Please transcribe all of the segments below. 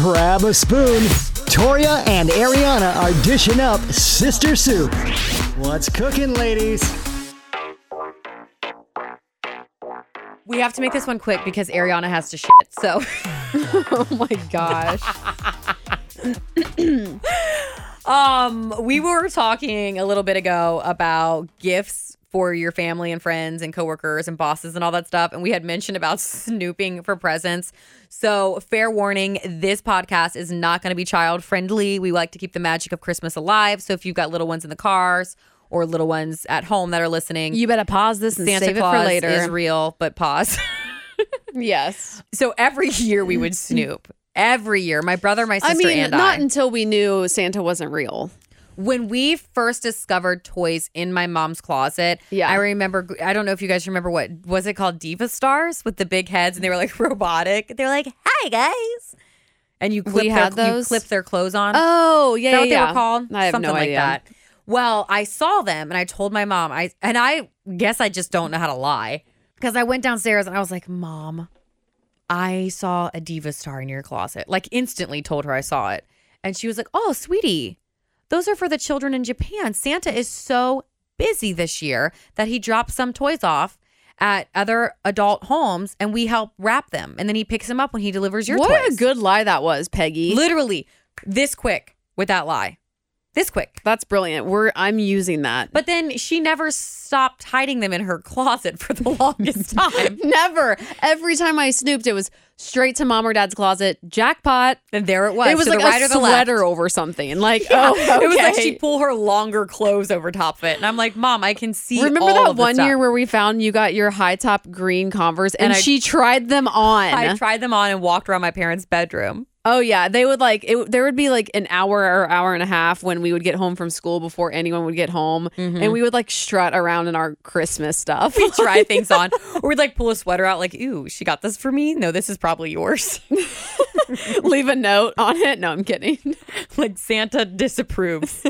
Grab a spoon. Toria and Ariana are dishing up sister soup. What's cooking, ladies? We have to make this one quick because Ariana has to shit. So, Oh my gosh. um, we were talking a little bit ago about gifts for your family and friends and coworkers and bosses and all that stuff. And we had mentioned about snooping for presents. So, fair warning, this podcast is not going to be child friendly. We like to keep the magic of Christmas alive. So, if you've got little ones in the cars or little ones at home that are listening, You better pause this and Santa save Claus it for later. is real, but pause. yes. so, every year we would snoop. Every year, my brother, my sister, and I mean, and not I. until we knew Santa wasn't real. When we first discovered toys in my mom's closet, Yeah. I remember. I don't know if you guys remember what was it called, Diva Starz with the big heads, and they were like robotic. They're like, "Hi guys," and you clip their, had you clip their clothes on. Oh, yeah, Is that what yeah, they were called? I have Something no like idea. that. Well, I saw them and I told my mom. I and I guess I just don't know how to lie because I went downstairs and I was like, "Mom, I saw a diva star in your closet." Like instantly told her I saw it, and she was like, "Oh, sweetie, those are for the children in Japan. Santa is so busy this year that he drops some toys off." At other adult homes, and we help wrap them, and then he picks them up when he delivers your what toys. What a good lie that was, Peggy. literally this quick with that lie, this quick. That's brilliant. We're I'm using that. But then she never stopped hiding them in her closet for the longest time. Never. Every time I snooped, it was straight to mom or dad's closet. Jackpot. And there it was. it was like the right a or the left. sweater over something. And Like, Yeah. oh, It was like she'd pull her longer clothes over top of it. And I'm like, Mom, I can see. Remember that one stuff." year where we found you got your high top green Converse and, And I- she tried them on? I tried them on and walked around my parents' bedroom. Oh yeah, they would like it. There would be like an hour or hour and a half when we would get home from school before anyone would get home, and we would like strut around in our Christmas stuff. We'd try things on. Or we'd like pull a sweater out, like, ooh, she got this for me. No, this is probably yours. Leave a note on it. No, I'm kidding. like Santa disapproves.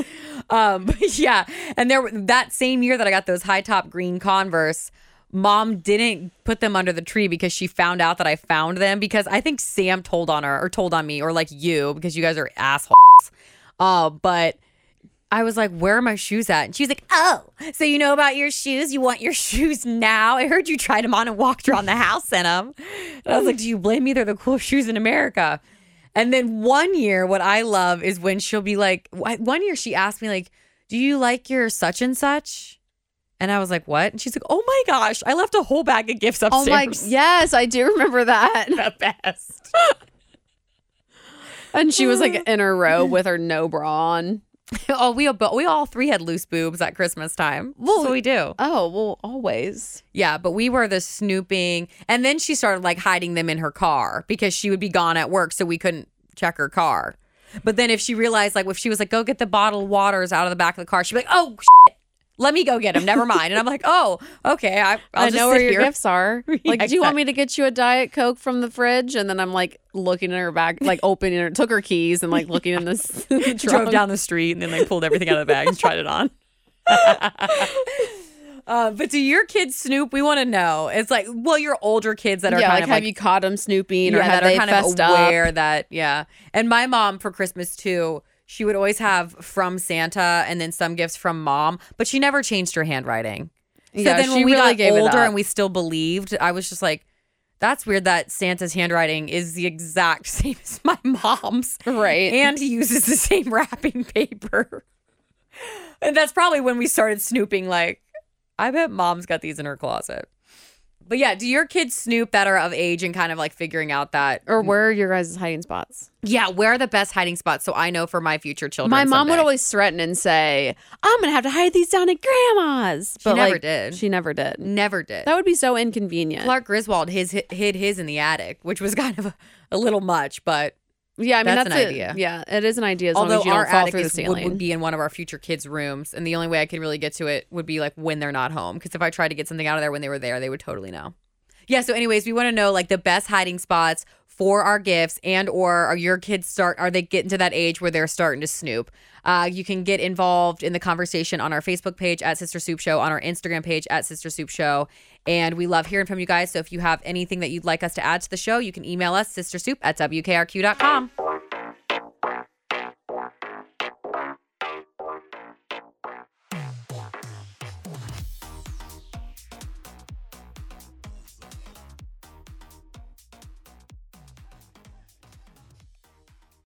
um, yeah, and there that same year that I got those high top green Converse, mom didn't put them under the tree because she found out that I found them because I think Sam told on her or told on me or like you because you guys are assholes. Uh, but I was like, "Where are my shoes at?" And she was like, "Oh, so you know about your shoes? You want your shoes now? I heard you tried them on and walked around the house in them." And I was like, "Do you blame me? They're the coolest shoes in America." And then one year, what I love is when she'll be like, one year she asked me like, "Do you like your such and such?" And I was like, "What?" And she's like, "Oh my gosh, I left a whole bag of gifts upstairs. Oh my, yes, I do remember that. the best. And she was like in her row with her no bra on. oh, we all, we all three had loose boobs at Christmas time. Well, so we do. Oh well, always. Yeah, but we were the snooping. And then she started like hiding them in her car because she would be gone at work, so we couldn't check her car. But then if she realized, like, if she was like, go get the bottled waters out of the back of the car, she'd be like, oh, shit, let me go get them. Never mind. And I'm like, oh, okay. I, I'll I just know where your here. gifts are. Like, Yeah, do you want me to get you a diet coke from the fridge? And then I'm like looking in her bag, like opening her, took her keys and like looking in this Drove down the street and then like pulled everything out of the bag and tried it on. Uh, but do your kids snoop? We want to know. It's like, well, your older kids that are yeah, kind like of have like you caught them snooping or yeah, have that they are kind of up? aware that yeah. And my mom for Christmas too, she would always have from Santa and then some gifts from mom, but she never changed her handwriting. So Yeah, then when we really got older and we still believed, I was just like, that's weird that Santa's handwriting is the exact same as my mom's. Right. And he uses the same wrapping paper. and that's probably when we started snooping like, I bet mom's got these in her closet. But yeah, do your kids snoop that are of age and kind of like figuring out that or where are your guys' hiding spots? yeah, where are the best hiding spots so I know for my future children? My mom would always threaten and say, "I'm gonna have to hide these down at grandma's." She never did. She never did. never did. That would be so inconvenient. Clark Griswold his hid his in the attic, which was kind of a, a little much, but yeah, I mean That's that's, an a- idea. Yeah, it is an idea as long although as you our don't fall attic through the is, ceiling. would be in one of our future kids' rooms, and the only way I could really get to it would be like when they're not home. Because if I tried to get something out of there when they were there, they would totally know. Yeah. So, anyways, we want to know like the best hiding spots for our gifts, and or are your kids start? Are they getting to that age where they're starting to snoop? Uh, you can get involved in the conversation on our Facebook page at Sister Soup Show, on our Instagram page at Sister Soup Show, and we love hearing from you guys. So, if you have anything that you'd like us to add to the show, you can email us sister soup at wkrq.com.